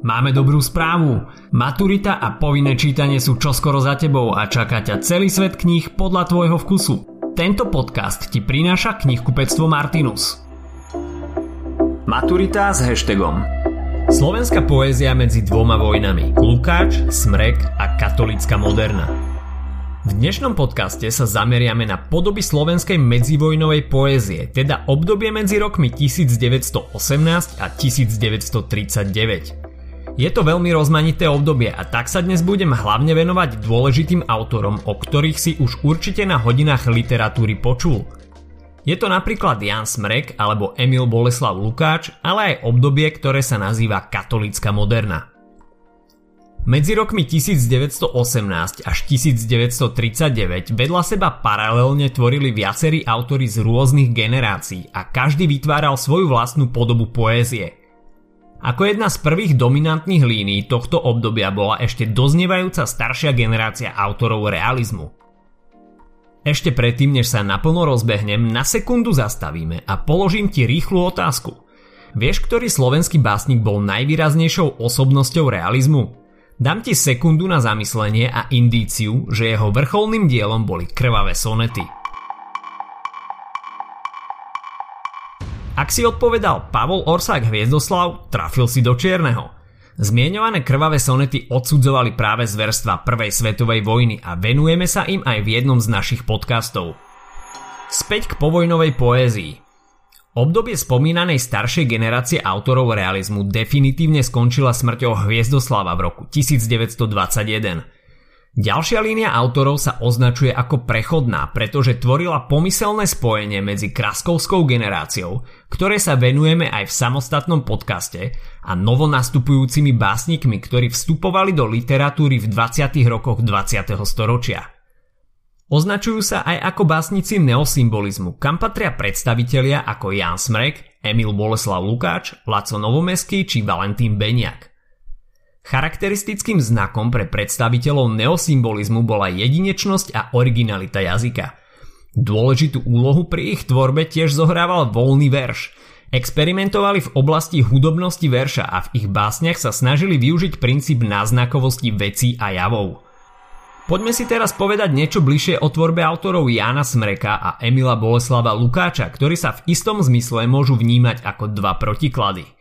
Máme dobrú správu. Maturita a povinné čítanie sú čoskoro za tebou a čaká ťa celý svet kníh podľa tvojho vkusu. Tento podcast ti prináša knihkupectvo Martinus. Maturita s hashtagom Slovenská poézia medzi dvoma vojnami Lukáč, Smrek a katolická moderna v dnešnom podcaste sa zameriame na podoby slovenskej medzivojnovej poézie, teda obdobie medzi rokmi 1918 a 1939. Je to veľmi rozmanité obdobie a tak sa dnes budem hlavne venovať dôležitým autorom, o ktorých si už určite na hodinách literatúry počul. Je to napríklad Jan Smrek alebo Emil Boleslav Lukáč, ale aj obdobie, ktoré sa nazýva katolická moderna. Medzi rokmi 1918 až 1939 vedľa seba paralelne tvorili viacerí autory z rôznych generácií a každý vytváral svoju vlastnú podobu poézie – ako jedna z prvých dominantných línií tohto obdobia bola ešte doznievajúca staršia generácia autorov realizmu. Ešte predtým, než sa naplno rozbehnem, na sekundu zastavíme a položím ti rýchlu otázku. Vieš, ktorý slovenský básnik bol najvýraznejšou osobnosťou realizmu? Dám ti sekundu na zamyslenie a indíciu, že jeho vrcholným dielom boli krvavé sonety. Ak si odpovedal Pavol Orsák Hviezdoslav, trafil si do čierneho. Zmienované krvavé sonety odsudzovali práve zverstva Prvej svetovej vojny a venujeme sa im aj v jednom z našich podcastov. Späť k povojnovej poézii. Obdobie spomínanej staršej generácie autorov realizmu definitívne skončila smrťou Hviezdoslava v roku 1921. Ďalšia línia autorov sa označuje ako prechodná, pretože tvorila pomyselné spojenie medzi kraskovskou generáciou, ktoré sa venujeme aj v samostatnom podcaste, a novonastupujúcimi básnikmi, ktorí vstupovali do literatúry v 20. rokoch 20. storočia. Označujú sa aj ako básnici neosymbolizmu, kam patria predstavitelia ako Jan Smrek, Emil Boleslav Lukáč, Laco Novomeský či Valentín Beniak. Charakteristickým znakom pre predstaviteľov neosymbolizmu bola jedinečnosť a originalita jazyka. Dôležitú úlohu pri ich tvorbe tiež zohrával voľný verš. Experimentovali v oblasti hudobnosti verša a v ich básniach sa snažili využiť princíp náznakovosti vecí a javov. Poďme si teraz povedať niečo bližšie o tvorbe autorov Jana Smreka a Emila Boleslava Lukáča, ktorí sa v istom zmysle môžu vnímať ako dva protiklady –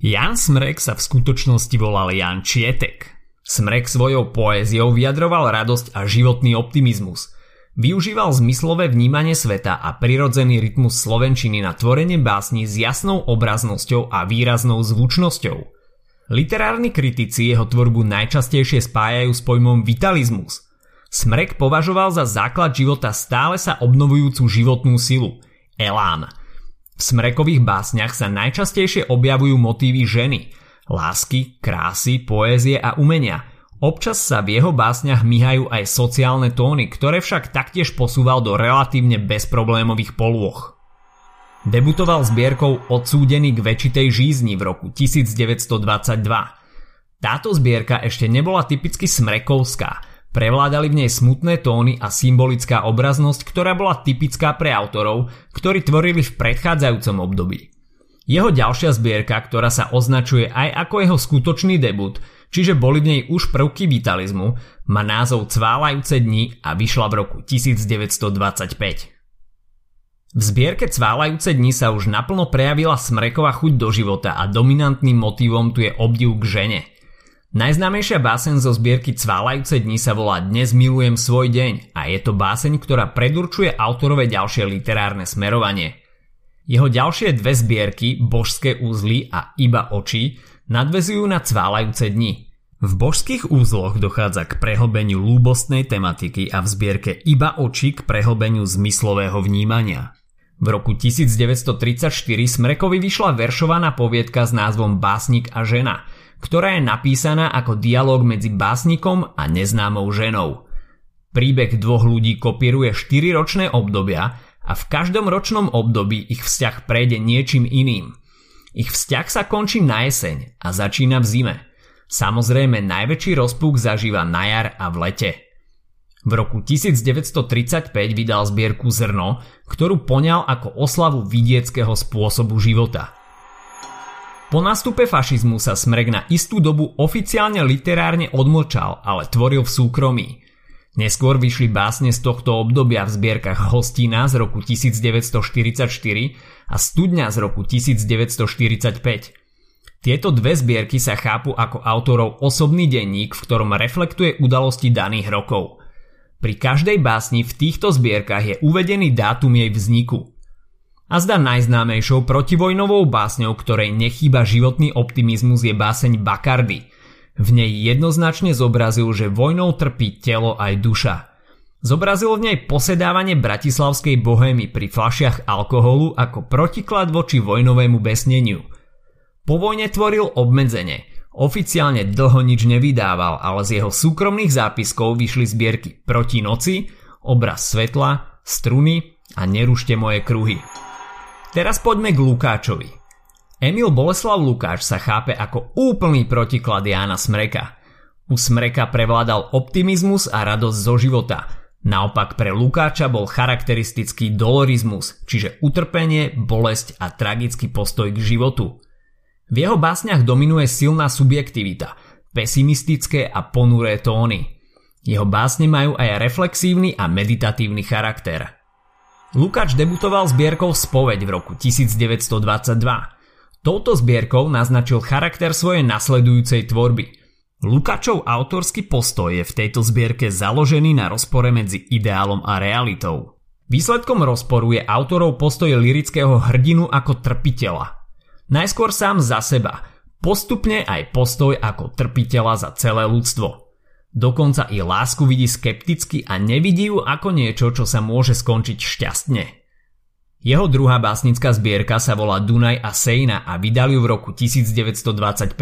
Jan Smrek sa v skutočnosti volal Jan Čietek. Smrek svojou poéziou vyjadroval radosť a životný optimizmus. Využíval zmyslové vnímanie sveta a prirodzený rytmus slovenčiny na tvorenie básni s jasnou obraznosťou a výraznou zvučnosťou. Literárni kritici jeho tvorbu najčastejšie spájajú s pojmom vitalizmus. Smrek považoval za základ života stále sa obnovujúcu životnú silu, elán – v smrekových básniach sa najčastejšie objavujú motívy ženy, lásky, krásy, poézie a umenia. Občas sa v jeho básniach myhajú aj sociálne tóny, ktoré však taktiež posúval do relatívne bezproblémových polôch. Debutoval zbierkou Odsúdený k väčšitej žízni v roku 1922. Táto zbierka ešte nebola typicky smrekovská – Prevládali v nej smutné tóny a symbolická obraznosť, ktorá bola typická pre autorov, ktorí tvorili v predchádzajúcom období. Jeho ďalšia zbierka, ktorá sa označuje aj ako jeho skutočný debut, čiže boli v nej už prvky vitalizmu, má názov Cválajúce dni a vyšla v roku 1925. V zbierke Cválajúce dni sa už naplno prejavila smreková chuť do života a dominantným motivom tu je obdiv k žene – Najznámejšia báseň zo zbierky Cválajúce dni sa volá Dnes milujem svoj deň a je to báseň, ktorá predurčuje autorové ďalšie literárne smerovanie. Jeho ďalšie dve zbierky, Božské úzly a Iba oči, nadvezujú na Cválajúce dni. V božských úzloch dochádza k prehlbeniu lúbostnej tematiky a v zbierke Iba oči k prehlbeniu zmyslového vnímania. V roku 1934 Smrekovi vyšla veršovaná poviedka s názvom Básnik a žena – ktorá je napísaná ako dialog medzi básnikom a neznámou ženou. Príbeh dvoch ľudí kopíruje 4 ročné obdobia a v každom ročnom období ich vzťah prejde niečím iným. Ich vzťah sa končí na jeseň a začína v zime. Samozrejme najväčší rozpúk zažíva na jar a v lete. V roku 1935 vydal zbierku Zrno, ktorú poňal ako oslavu vidieckého spôsobu života – Po nástupe fašizmu sa Smrek na istú dobu oficiálne literárne odmlčal, ale tvoril v súkromí. Neskôr vyšli básne z tohto obdobia v zbierkach Hostína z roku 1944 a Studňa z roku 1945. Tieto dve zbierky sa chápu ako autorov osobný denník, v ktorom reflektuje udalosti daných rokov. Pri každej básni v týchto zbierkach je uvedený dátum jej vzniku. A zda najznámejšou protivojnovou básňou, ktorej nechýba životný optimizmus je báseň Bakardy. V nej jednoznačne zobrazil, že vojnou trpí telo aj duša. Zobrazil v nej posedávanie bratislavskej bohémy pri flašiach alkoholu ako protiklad voči vojnovému besneniu. Po vojne tvoril obmedzenie. Oficiálne dlho nič nevydával, ale z jeho súkromných zápiskov vyšli zbierky Proti noci, Obraz svetla, Struny a Nerušte moje kruhy. Teraz poďme k Lukáčovi. Emil Boleslav Lukáč sa chápe ako úplný protiklad Jána Smreka. U Smreka prevládal optimizmus a radosť zo života. Naopak pre Lukáča bol charakteristický dolorizmus, čiže utrpenie, bolesť a tragický postoj k životu. V jeho básniach dominuje silná subjektivita, pesimistické a ponuré tóny. Jeho básne majú aj reflexívny a meditatívny charakter. Lukáč debutoval zbierkou Spoveď v roku 1922. Touto zbierkou naznačil charakter svojej nasledujúcej tvorby. Lukáčov autorský postoj je v tejto zbierke založený na rozpore medzi ideálom a realitou. Výsledkom rozporu je autorov postoj lirického hrdinu ako trpiteľa. Najskôr sám za seba, postupne aj postoj ako trpiteľa za celé ľudstvo. Dokonca i lásku vidí skepticky a nevidí ju ako niečo, čo sa môže skončiť šťastne. Jeho druhá básnická zbierka sa volá Dunaj a Sejna a vydali ju v roku 1925.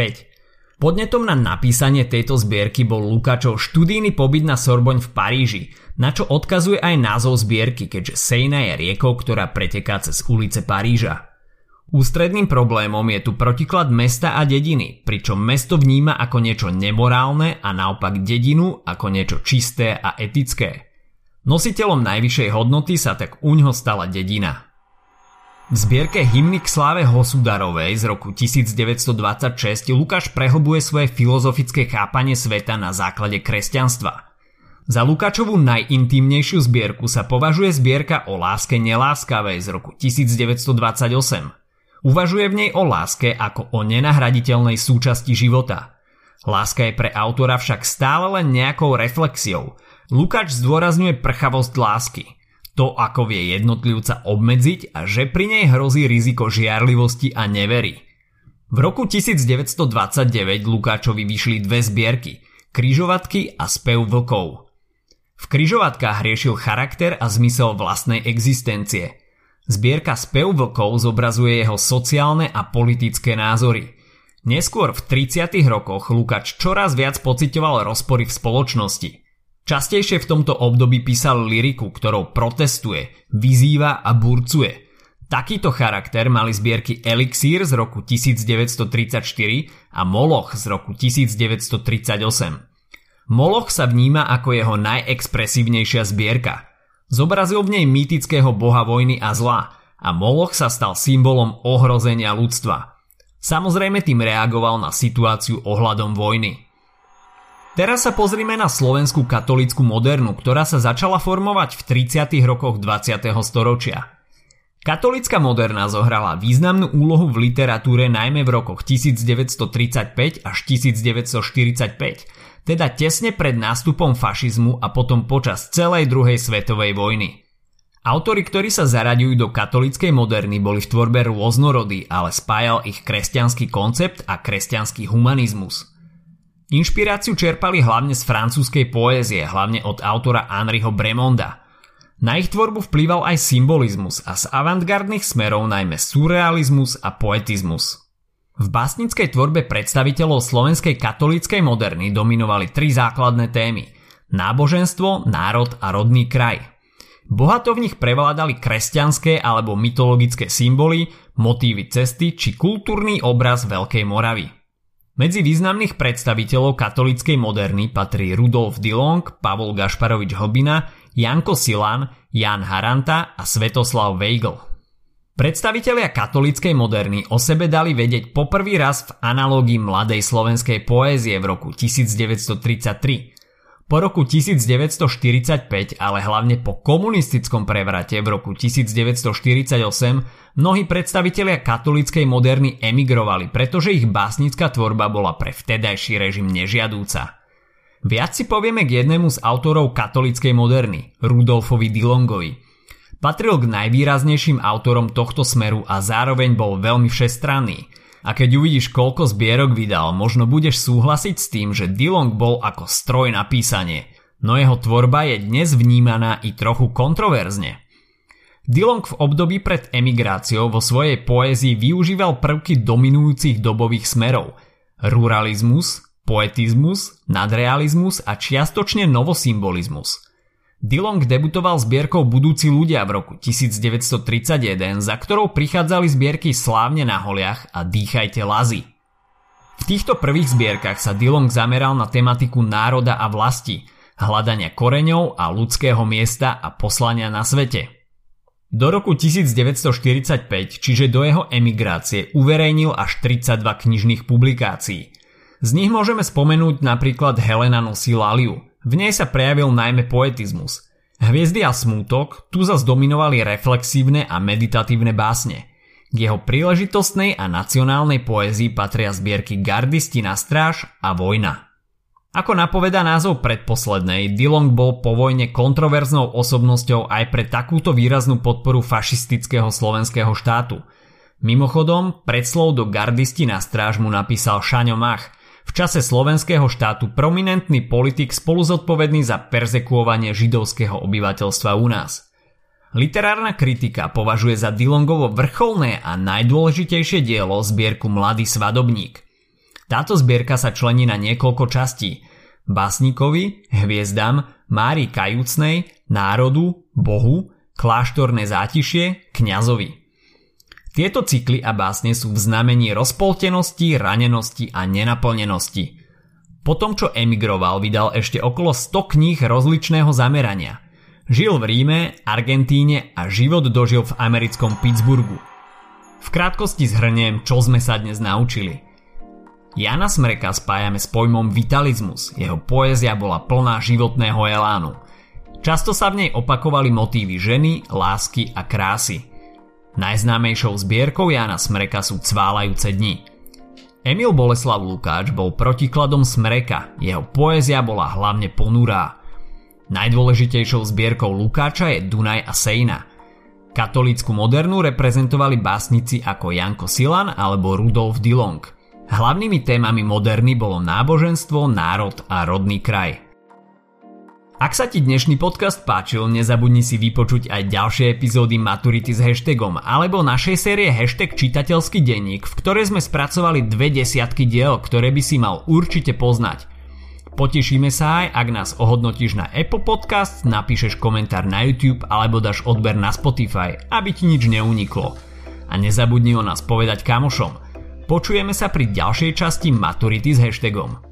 Podnetom na napísanie tejto zbierky bol Lukáčov študijný pobyt na Sorboň v Paríži, na čo odkazuje aj názov zbierky, keďže Sejna je riekou, ktorá preteká cez ulice Paríža. Ústredným problémom je tu protiklad mesta a dediny, pričom mesto vníma ako niečo nemorálne a naopak dedinu ako niečo čisté a etické. Nositeľom najvyššej hodnoty sa tak uňho stala dedina. V zbierke hymny k sláve Hosudarovej z roku 1926 Lukáš prehlbuje svoje filozofické chápanie sveta na základe kresťanstva. Za Lukáčovú najintímnejšiu zbierku sa považuje zbierka o láske neláskavej z roku 1928. Uvažuje v nej o láske ako o nenahraditeľnej súčasti života. Láska je pre autora však stále len nejakou reflexiou. Lukáč zdôrazňuje prchavosť lásky. To, ako vie jednotlivca obmedziť a že pri nej hrozí riziko žiarlivosti a nevery. V roku 1929 Lukáčovi vyšli dve zbierky Kryžovatky a Spev vlkov. V kryžovatkách riešil charakter a zmysel vlastnej existencie – Zbierka Spev vlkov zobrazuje jeho sociálne a politické názory. Neskôr v 30. rokoch Lukáč čoraz viac pocitoval rozpory v spoločnosti. Častejšie v tomto období písal liriku, ktorou protestuje, vyzýva a burcuje. Takýto charakter mali zbierky Elixír z roku 1934 a Moloch z roku 1938. Moloch sa vníma ako jeho najexpresívnejšia zbierka – Zobrazil v nej mýtického boha vojny a zla a Moloch sa stal symbolom ohrozenia ľudstva. Samozrejme tým reagoval na situáciu ohľadom vojny. Teraz sa pozrime na slovenskú katolickú modernu, ktorá sa začala formovať v 30. rokoch 20. storočia. Katolická moderna zohrala významnú úlohu v literatúre najmä v rokoch 1935 až 1945, teda tesne pred nástupom fašizmu a potom počas celej druhej svetovej vojny. Autori, ktorí sa zaraďujú do katolíckej moderny, boli v tvorbe rôznorodí, ale spájal ich kresťanský koncept a kresťanský humanizmus. Inšpiráciu čerpali hlavne z francúzskej poézie, hlavne od autora Henriho Bremonda. Na ich tvorbu vplýval aj symbolizmus a z avantgardných smerov najmä surrealizmus a poetizmus. V básnickej tvorbe predstaviteľov slovenskej katolíckej moderny dominovali tri základné témy. Náboženstvo, národ a rodný kraj. Bohato v nich prevládali kresťanské alebo mytologické symboly, motívy cesty či kultúrny obraz Veľkej Moravy. Medzi významných predstaviteľov katolíckej moderny patrí Rudolf Dillong, Pavol Gašparovič Hobina, Janko Silan, Jan Haranta a Svetoslav Weigl. Predstavitelia katolíckej moderny o sebe dali vedieť poprvý raz v analógii mladej slovenskej poézie v roku 1933. Po roku 1945, ale hlavne po komunistickom prevrate v roku 1948, mnohí predstavitelia katolíckej moderny emigrovali, pretože ich básnická tvorba bola pre vtedajší režim nežiadúca. Viac si povieme k jednému z autorov katolíckej moderny, Rudolfovi Dillongovi – Patril k najvýraznejším autorom tohto smeru a zároveň bol veľmi všestranný. A keď uvidíš koľko zbierok vydal, možno budeš súhlasiť s tým, že Dillong bol ako stroj na písanie, no jeho tvorba je dnes vnímaná i trochu kontroverzne. Dillong v období pred emigráciou vo svojej poézii využíval prvky dominujúcich dobových smerov. Ruralizmus, poetizmus, nadrealizmus a čiastočne novosymbolizmus – Dillong debutoval zbierkou Budúci ľudia v roku 1931, za ktorou prichádzali zbierky Slávne na holiach a Dýchajte lazy. V týchto prvých zbierkach sa Dillong zameral na tematiku národa a vlasti, hľadania koreňov a ľudského miesta a poslania na svete. Do roku 1945, čiže do jeho emigrácie, uverejnil až 32 knižných publikácií. Z nich môžeme spomenúť napríklad Helena nosí laliu, v nej sa prejavil najmä poetizmus. Hviezdy a smútok tu zas dominovali reflexívne a meditatívne básne. K jeho príležitostnej a nacionálnej poézii patria zbierky Gardisti na stráž a Vojna. Ako napoveda názov predposlednej, Dillong bol po vojne kontroverznou osobnosťou aj pre takúto výraznú podporu fašistického slovenského štátu. Mimochodom, predslov do Gardisti na stráž mu napísal Šaňo Mach – v čase slovenského štátu prominentný politik spolu zodpovedný za persekuovanie židovského obyvateľstva u nás. Literárna kritika považuje za Dillongovo vrcholné a najdôležitejšie dielo zbierku Mladý svadobník. Táto zbierka sa člení na niekoľko častí. Básnikovi, hviezdam, Mári Kajúcnej, národu, bohu, kláštorné zátišie, kňazovi. Tieto cykly a básne sú v znamení rozpoltenosti, ranenosti a nenaplnenosti. Po tom, čo emigroval, vydal ešte okolo 100 kníh rozličného zamerania. Žil v Ríme, Argentíne a život dožil v americkom Pittsburghu. V krátkosti zhrniem, čo sme sa dnes naučili. Jana Smreka spájame s pojmom vitalizmus, jeho poézia bola plná životného elánu. Často sa v nej opakovali motívy ženy, lásky a krásy – Najznámejšou zbierkou Jana Smreka sú Cválajúce dni. Emil Boleslav Lukáč bol protikladom Smreka, jeho poézia bola hlavne ponurá. Najdôležitejšou zbierkou Lukáča je Dunaj a Sejna. Katolícku modernu reprezentovali básnici ako Janko Silan alebo Rudolf Dillong. Hlavnými témami moderny bolo náboženstvo, národ a rodný kraj – ak sa ti dnešný podcast páčil, nezabudni si vypočuť aj ďalšie epizódy Maturity s hashtagom alebo našej série hashtag čitateľský denník, v ktorej sme spracovali dve desiatky diel, ktoré by si mal určite poznať. Potešíme sa aj, ak nás ohodnotíš na Apple Podcast, napíšeš komentár na YouTube alebo dáš odber na Spotify, aby ti nič neuniklo. A nezabudni o nás povedať kamošom. Počujeme sa pri ďalšej časti Maturity s hashtagom.